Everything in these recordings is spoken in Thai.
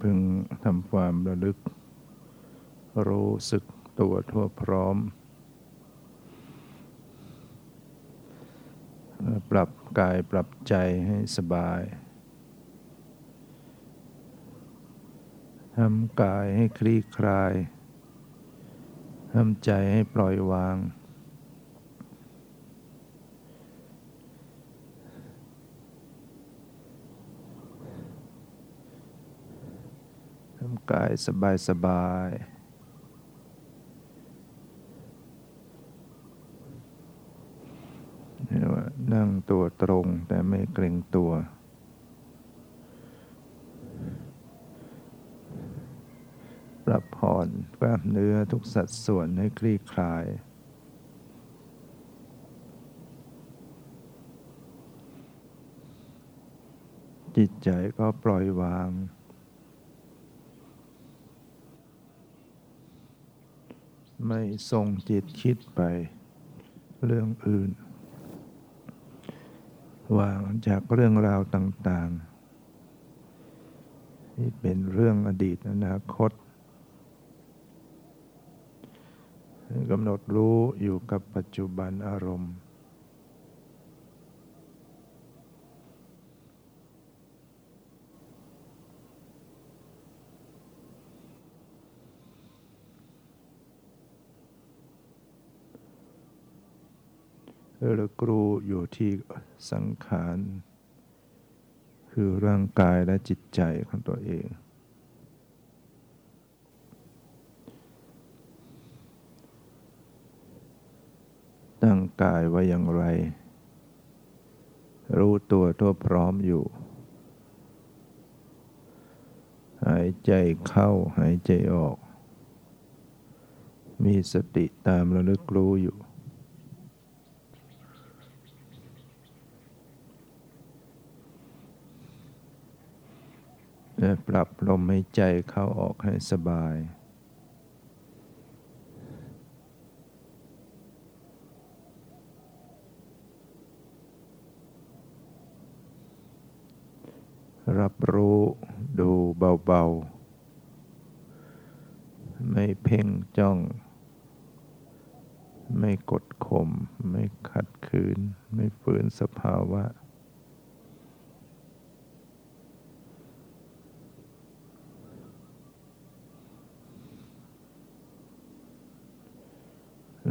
พึงทำความระลึก รู้สึกตัวทั่วพร้อม ปรับกายปรับใจให้สบายทำกายให้คลี่คลายทำใจให้ปล่อยวาง กายสบายสบายนั่งตัวตรงแต่ไม่เกรงตัว ปรับผ่อนกล้ามเนื้อทุกสัดส่วนให้คลี่คลายจิตใจก็ปล่อยวาง ไม่ส่งจิตคิดไปเรื่องอื่น วางจากเรื่องราวต่างๆ ที่เป็นเรื่องอดีตอนาคตกำหนดรู้อยู่กับปัจจุบันอารมณ์ ระกรูอยู่ที่สังขาร คือร่างกายและจิตใจของตัวเอง ตั้งกายไว้อย่างไร รู้ตัวทั่วพร้อมอยู่ หายใจเข้าหายใจออก มีสติตามระลึกรู้อยู่ ปรับลมหายใจเข้าออกให้สบาย รับรู้ดูเบาๆ ไม่เพ่งจ้อง ไม่กดข่ม ไม่ขัดขืน ไม่ฝืนสภาวะ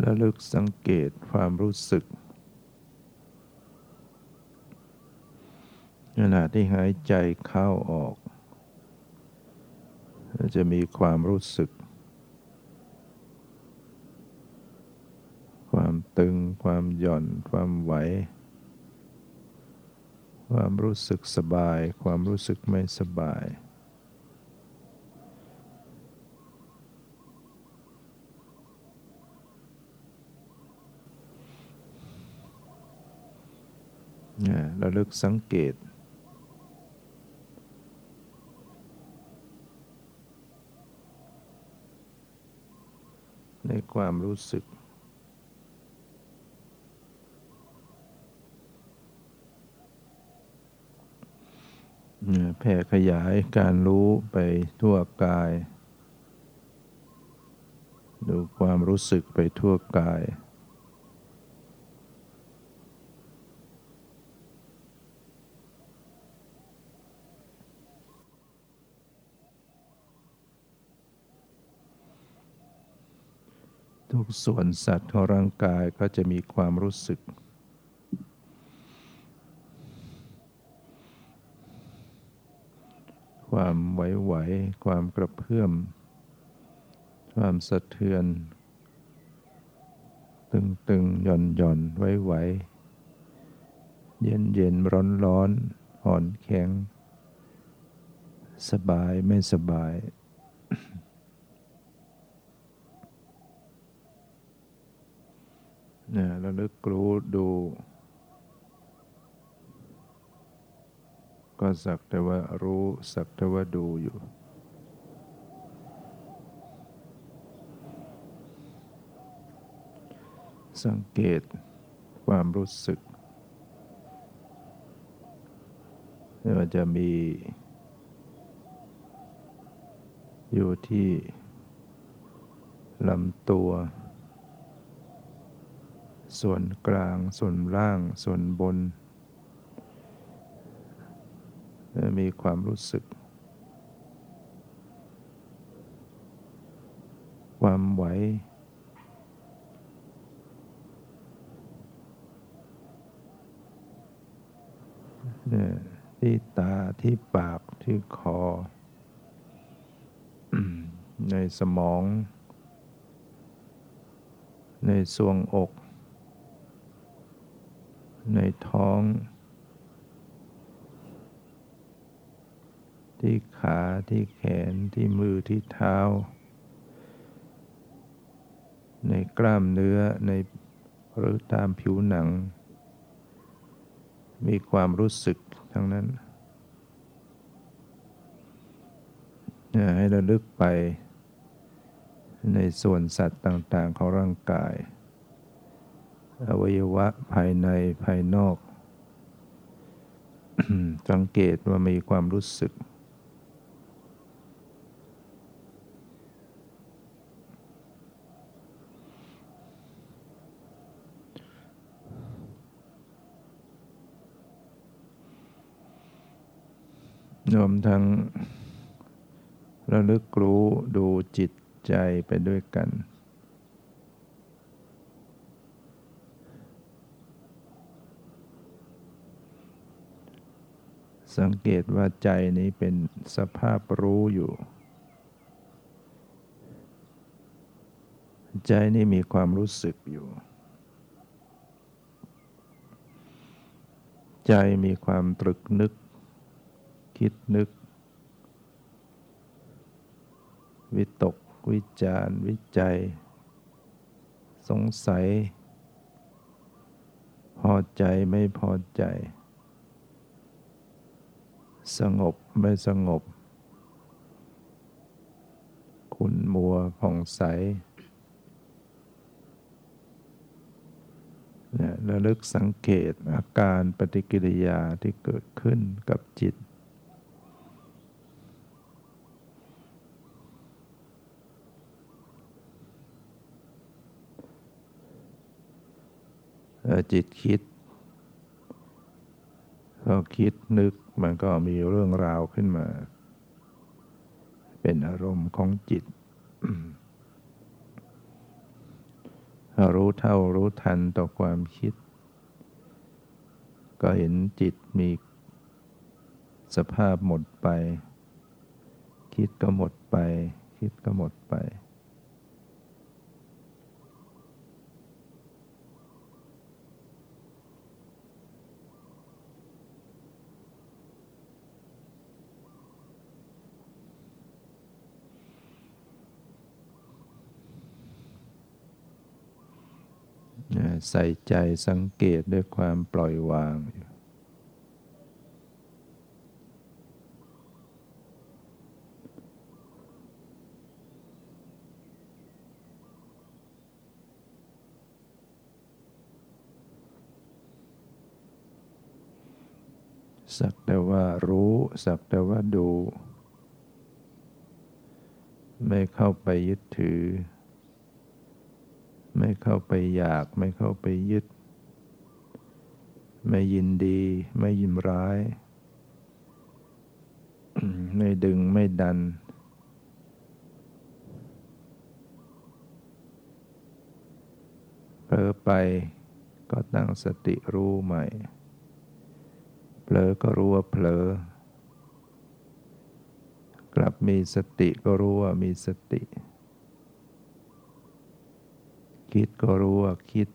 ระลึกสังเกตความรู้สึกขณะที่หายใจเข้าออก จะมีความรู้สึก ความตึง ความหย่อน ความไหว ความรู้สึกสบาย ความรู้สึกไม่สบาย ราลึกสังเกต ในความรู้สึก แผ่ขยายการรู้ไปทั่วกาย ดูความรู้สึกไปทั่วกาย ทุกส่วนสัตว์ของร่างกายก็จะมีความรู้สึก ความไหวๆความกระเพื่อม ความสะเทือน ตึงตึงหย่อนหย่อนไหวไหวเย็นเย็นร้อนร้อนอ่อนแข็ง สบายไม่สบาย นะระลึกรู้ดู ก็สักแต่ว่ารู้สักแต่ว่าดูอยู่ สังเกตความรู้สึกว่าจะมี อยู่ที่ลำตัว ส่วนกลาง ส่วนล่าง ส่วนบน มีความรู้สึก ความไหว ที่ตาที่ปากที่คอ ในสมอง ในสวงอก ในท้อง ที่ขาที่แขนที่มือที่เท้า ในกล้ามเนื้อในหรือตามผิวหนัง มีความรู้สึกทั้งนั้นให้ระลึกไปในส่วนสัตว์ต่าง ๆ ของร่างกาย อวัยวะภายในภายนอก สังเกตว่ามีความรู้สึก รวมทั้งระลึกรู้ดูจิตใจไปด้วยกัน สังเกตว่าใจนี้เป็นสภาพรู้อยู่ ใจนี้มีความรู้สึกอยู่ ใจมีความตรึกนึก คิดนึก วิตก วิจารวิจัย สงสัย พอใจไม่พอใจ สงบไม่สงบ ขุนมัวผ่องใสระลึกสังเกตอาการปฏิกิริยาที่เกิดขึ้นกับจิต จิตคิดพอคิดนึก มันก็มีเรื่องราวขึ้นมา เป็นอารมณ์ของจิต รู้เท่ารู้ทันต่อความคิด ก็เห็นจิตมีสภาพหมดไป คิดก็หมดไป คิดก็หมดไป ใส่ใจสังเกตด้วยความปล่อยวางสักแต่ว่ารู้ สักแต่ว่าดู ไม่เข้าไปยึดถือ ไม่เข้าไปอยาก ไม่เข้าไปยึด ไม่ยินดี ไม่ยินร้าย ไม่ดึงไม่ดัน เผลอไปก็ตั้งสติรู้ใหม่ เผลอก็รู้ว่าเผลอ กลับมีสติก็รู้ว่ามีสติ คิดก็รู้ว่าคิด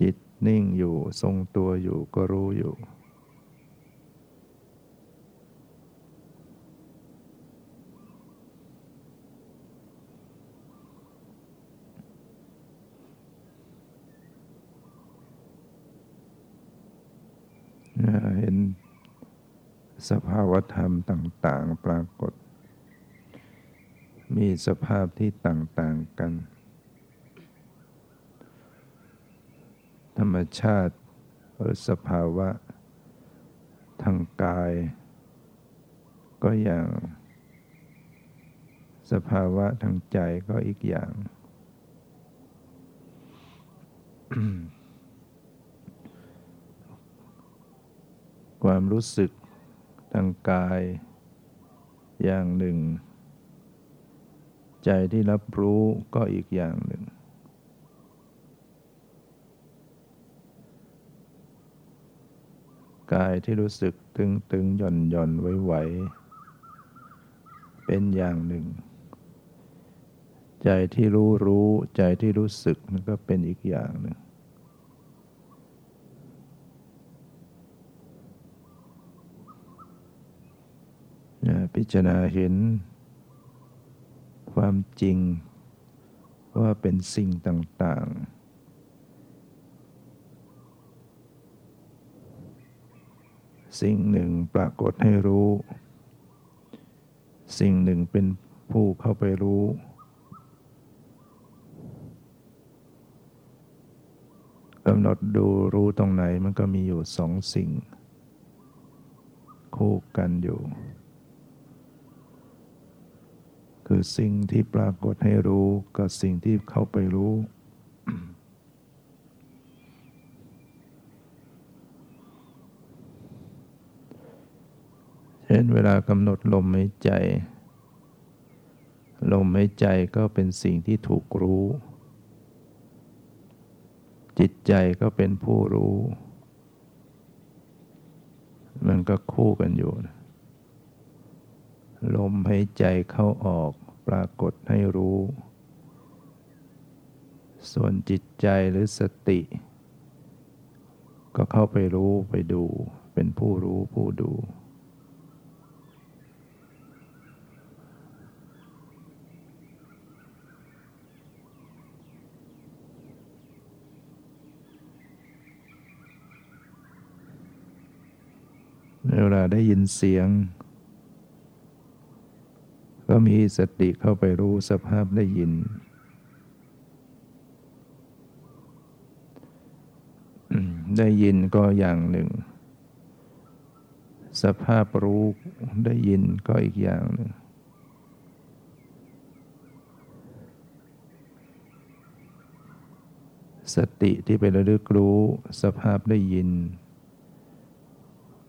จิตนิ่งอยู่ทรงตัวอยู่ก็รู้อยู่ เห็นสภาวธรรมต่าง ๆ ปรากฏ มีสภาพที่ต่าง ๆ กัน ธรรมชาติหรือสภาวะ ทางกาย ก็อย่าง สภาวะทางใจก็อีกอย่างความรู้สึกทางกายอย่างหนึ่ง ใจที่รับรู้ก็อีกอย่างหนึ่ง กายที่รู้สึกตึงตึงหย่อนหย่อนไหวไหวเป็นอย่างหนึ่ง ใจที่รู้รู้ใจที่รู้สึกมันก็เป็นอีกอย่างหนึ่ง พิจารณาเห็น ความจริงว่าเป็นสิ่งต่าง ๆ สิ่งหนึ่งปรากฏให้รู้ สิ่งหนึ่งเป็นผู้เข้าไปรู้ กำหนดดูรู้ตรงไหนมันก็มีอยู่สองสิ่ง คู่กันอยู่ คือสิ่งที่ปรากฏให้รู้กับสิ่งที่เข้าไปรู้ เช่นเวลากำหนดลมหายใจ ลมหายใจก็เป็นสิ่งที่ถูกรู้ จิตใจก็เป็นผู้รู้ มันก็คู่กันอยู่ ลมหายใจเข้าออกปรากฏให้รู้ ส่วนจิตใจหรือสติ ก็เข้าไปรู้ไปดู เป็นผู้รู้ผู้ดู เวลาได้ยินเสียง ก็มีสติเข้าไปรู้สภาพได้ยิน ได้ยินก็อย่างหนึ่ง สภาพรู้ได้ยินก็อีกอย่างหนึ่งสติที่ไประลึกรู้สภาพได้ยิน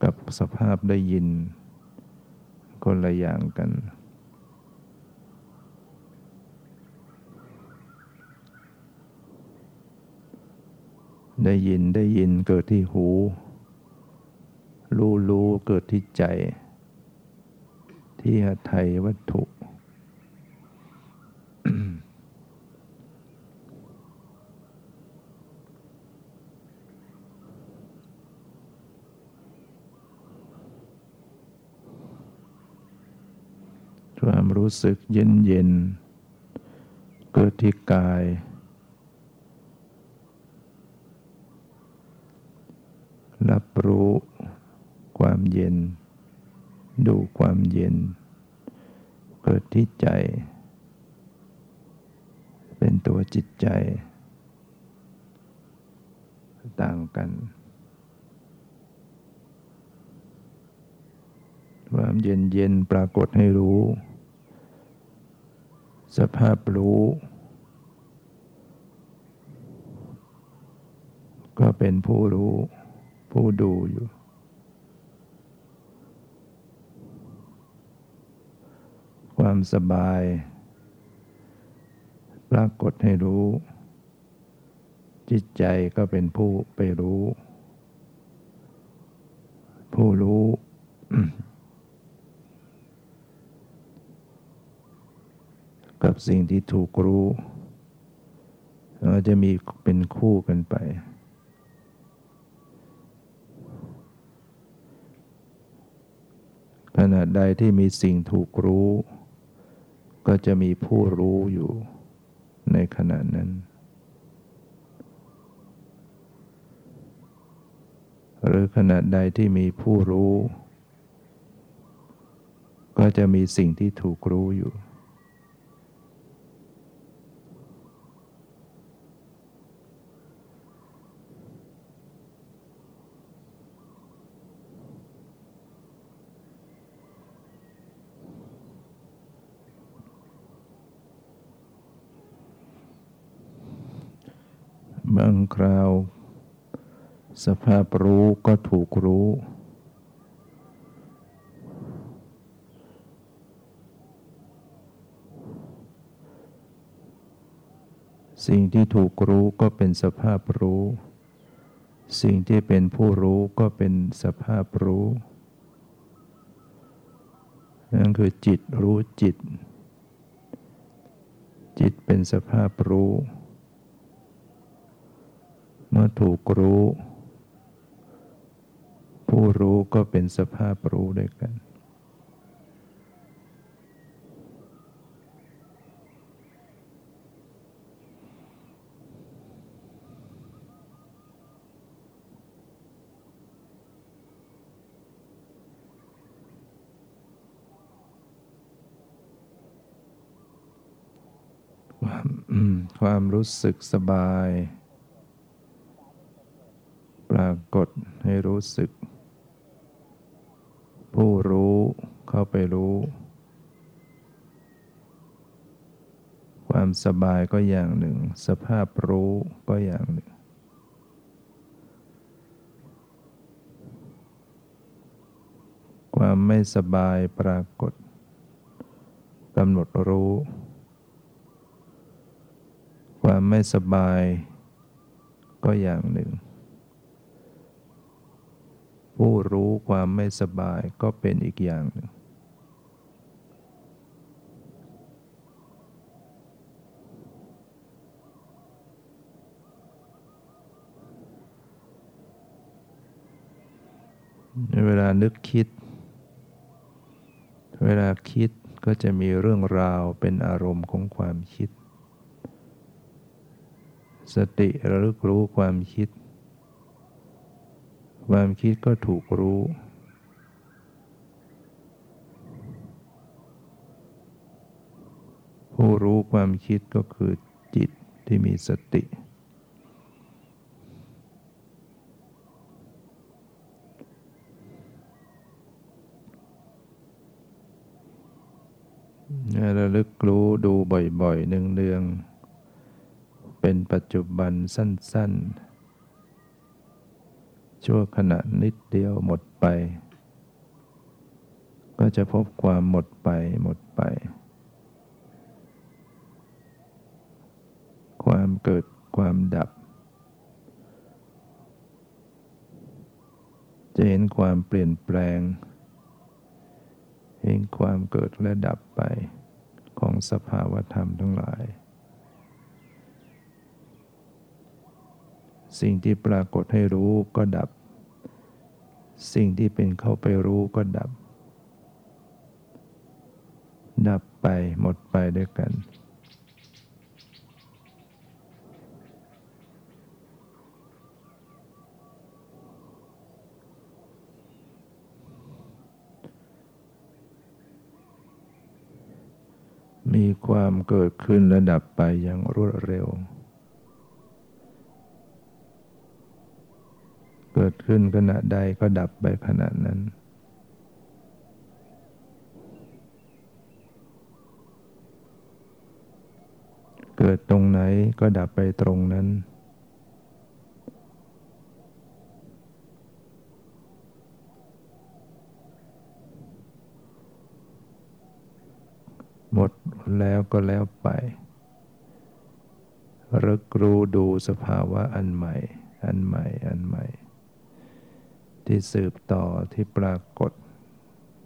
กับสภาพได้ยิน คนละอย่างกัน ได้ยินได้ยินเกิดที่หู รู้รู้เกิดที่ใจ ที่หไทยวัตถุ ความ รู้สึกเย็นเย็นเกิดที่กาย รับรู้ความเย็น ดูความเย็น เกิดที่ใจ เป็นตัวจิตใจ ต่างกัน ความเย็นเย็นปรากฏให้รู้ สภาพรู้ ก็เป็นผู้รู้ ผู้ดูอยู่ ความสบาย ปรากฏให้รู้ จิตใจก็เป็นผู้ไปรู้ ผู้รู้ กับสิ่งที่ถูกรู้จะมีเป็นคู่กันไป ขณะใดที่มีสิ่งถูกรู้ ก็จะมีผู้รู้อยู่ในขณะนั้น หรือขณะใดที่มีผู้รู้ ก็จะมีสิ่งที่ถูกรู้อยู่ บางคราว สภาพรู้ก็ถูกรู้ สิ่งที่ถูกรู้ก็เป็นสภาพรู้ สิ่งที่เป็นผู้รู้ก็เป็นสภาพรู้นั่นคือจิตรู้จิต จิตเป็นสภาพรู้ เมื่อถูกรู้ ผู้รู้ก็เป็นสภาพรู้ด้วยกัน ความความรู้สึกสบาย ปรากฏให้รู้สึก ผู้รู้เข้าไปรู้ ความสบายก็อย่างหนึ่ง สภาพรู้ก็อย่างหนึ่ง ความไม่สบายปรากฏกำหนดรู้ ความไม่สบายก็อย่างหนึ่ง ผู้รู้ความไม่สบายก็เป็นอีกอย่างหนึ่งในเวลานึกคิด เวลาคิดก็จะมีเรื่องราวเป็นอารมณ์ของความคิด สติระลึกรู้ความคิด ความคิดก็ถูกรู้ ผู้รู้ความคิดก็คือจิตที่มีสติ ระลึกรู้ดูบ่อยๆเนืองๆเป็นปัจจุบันสั้น ๆ ชั่วขณะนิดเดียวหมดไป ก็จะพบความหมดไปหมดไป ความเกิดความดับ จะเห็นความเปลี่ยนแปลง เห็นความเกิดและดับไปของสภาวธรรมทั้งหลาย สิ่งที่ปรากฏให้รู้ก็ดับ สิ่งที่เป็นเข้าไปรู้ก็ดับ ดับไปหมดไปด้วยกัน มีความเกิดขึ้นและดับไปอย่างรวดเร็วเกิดขึ้นขณะใดก็ดับไปขณะนั้น เกิดตรงไหนก็ดับไปตรงนั้น หมดแล้วก็แล้วไปรึกรู้ดูสภาวะอันใหม่ อันใหม่ อันใหม่ ที่สืบต่อที่ปรากฏ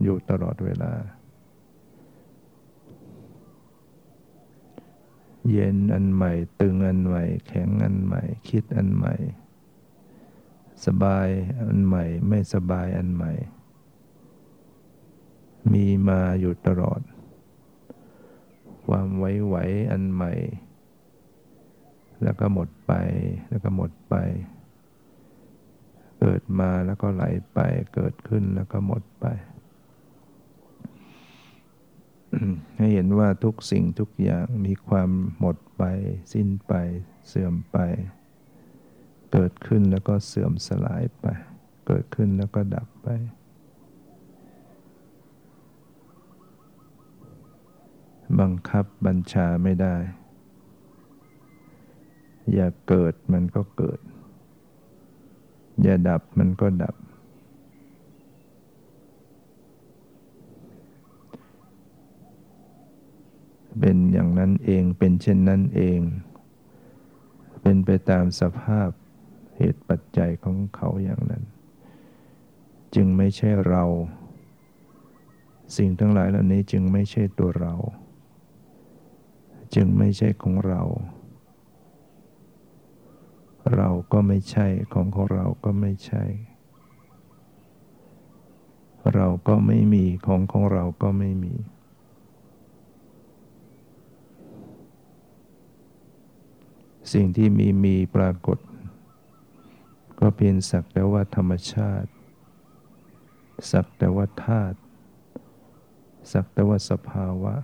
อยู่ตลอดเวลา เย็นอันใหม่ ตึงอันใหม่ แข็งอันใหม่ คิดอันใหม่ สบายอันใหม่ ไม่สบายอันใหม่ มีมาอยู่ตลอด ความไหวไหวอันใหม่ แล้วก็หมดไปแล้วก็หมดไป เกิดมาแล้วก็ไหลไป เกิดขึ้นแล้วก็หมดไป ให้เห็นว่าทุกสิ่งทุกอย่างมีความหมดไป สิ้นไป เสื่อมไป เกิดขึ้นแล้วก็เสื่อมสลายไป เกิดขึ้นแล้วก็ดับไปบังคับบัญชาไม่ได้ อย่าเกิดมันก็เกิด อย่าดับมันก็ดับ เป็นอย่างนั้นเองเป็นเช่นนั้นเอง เป็นไปตามสภาพเหตุปัจจัยของเขาอย่างนั้น จึงไม่ใช่เรา สิ่งทั้งหลายเหล่านี้จึงไม่ใช่ตัวเรา จึงไม่ใช่ของเรา เราก็ไม่ใช่ของของเราก็ไม่ใช่ เราก็ไม่มีของของเราก็ไม่มี สิ่งที่มีมีปรากฏ ก็เพียงสักแต่ว่าธรรมชาติ สักแต่ว่าธาตุสักแต่ว่าสภาวะ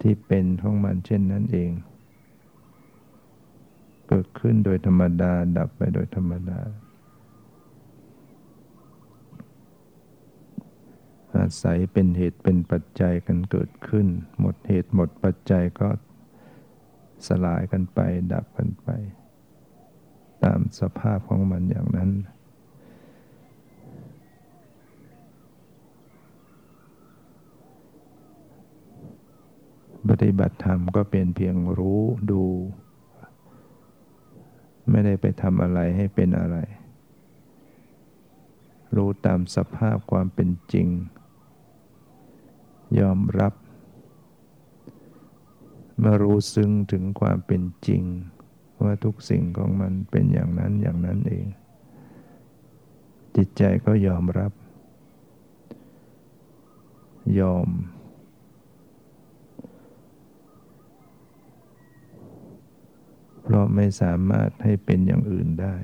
ที่เป็นของมันเช่นนั้นเอง เกิดขึ้นโดยธรรมดา ดับไปโดยธรรมดา อาศัยเป็นเหตุเป็นปัจจัยกันเกิดขึ้น หมดเหตุหมดปัจจัยก็สลายกันไป ดับกันไป ตามสภาพของมันอย่างนั้นปฏิบัติธรรมก็เป็นเพียงรู้ดู ไม่ได้ไปทำอะไรให้เป็นอะไร รู้ตามสภาพความเป็นจริง ยอมรับเมื่อรู้ซึ้งถึงความเป็นจริง ว่าทุกสิ่งของมันเป็นอย่างนั้นอย่างนั้นเอง จิตใจก็ยอมรับ ยอม เพราะไม่สามารถให้เป็นอย่างอื่นได้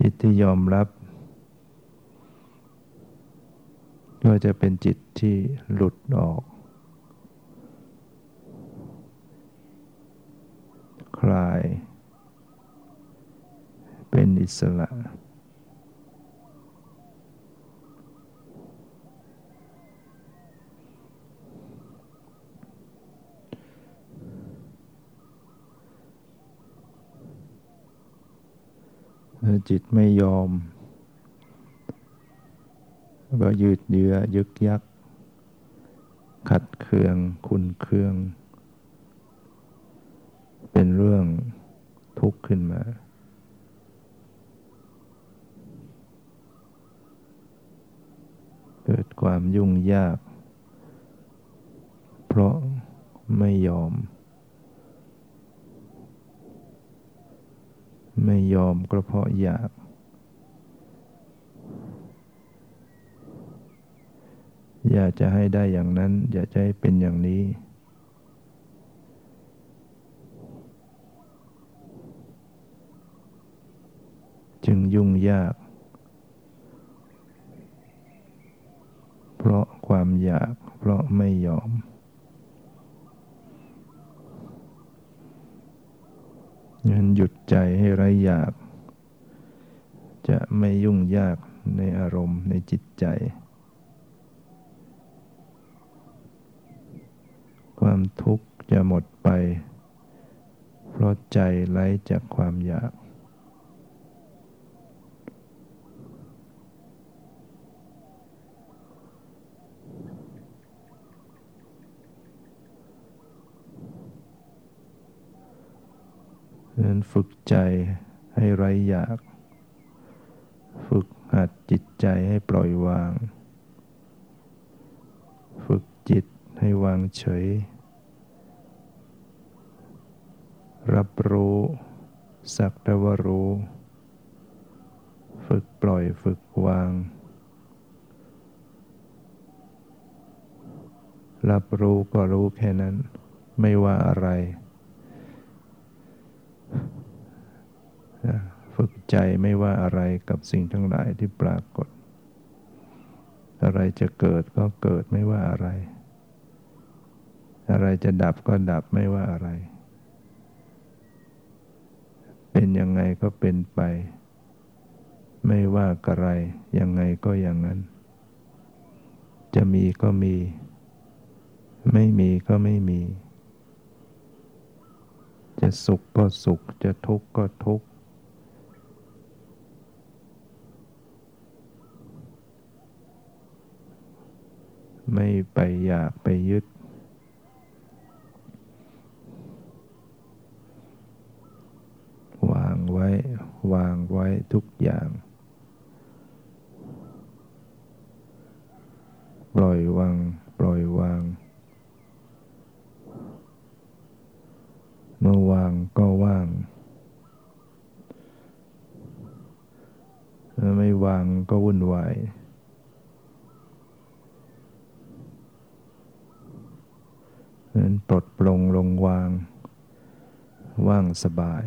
จิตที่ยอมรับ ก็จะเป็นจิตที่หลุดออก คลาย เป็นอิสระ จิตไม่ยอม ก็ยืดเยื้อยึกยัก ขัดเคือง คุณเคือง เป็นเรื่องทุกข์ขึ้นมาเกิดความยุ่งยาก เพราะไม่ยอม ไม่ยอมก็เพราะอยาก อยากจะให้ได้อย่างนั้น อยากจะให้เป็นอย่างนี้ จึงยุ่งยาก เพราะความอยากเพราะไม่ยอมงั้น หยุดใจให้ไร้อยาก จะไม่ยุ่งยากในอารมณ์ในจิตใจ ความทุกข์จะหมดไป เพราะใจไร้จากความอยาก นั้นฝึกใจให้ไร้อยาก ฝึกหัดจิตใจให้ปล่อยวาง ฝึกจิตให้วางเฉย รับรู้ สักแต่ว่ารู้ ฝึกปล่อยฝึกวาง รับรู้ก็รู้แค่นั้น ไม่ว่าอะไรฝึก ใจไม่ว่าอะไรกับสิ่งทั้งหลายที่ปรากฏ อะไรจะเกิดก็เกิดไม่ว่าอะไร อะไรจะดับก็ดับไม่ว่าอะไร เป็นยังไงก็เป็นไป ไม่ว่าอะไรยังไงก็อย่างนั้น จะมีก็มี ไม่มีก็ไม่มี จะสุขก็สุข จะทุกข์ก็ทุกข์ ไม่ไปอยากไปยึด วางไว้ วางไว้ทุกอย่าง ปล่อยวาง ปล่อยวาง เมื่อวางก็ว่างเมื่อไม่วางก็วุ่นวาย นั้นปลดปลงลงวาง ว่างสบาย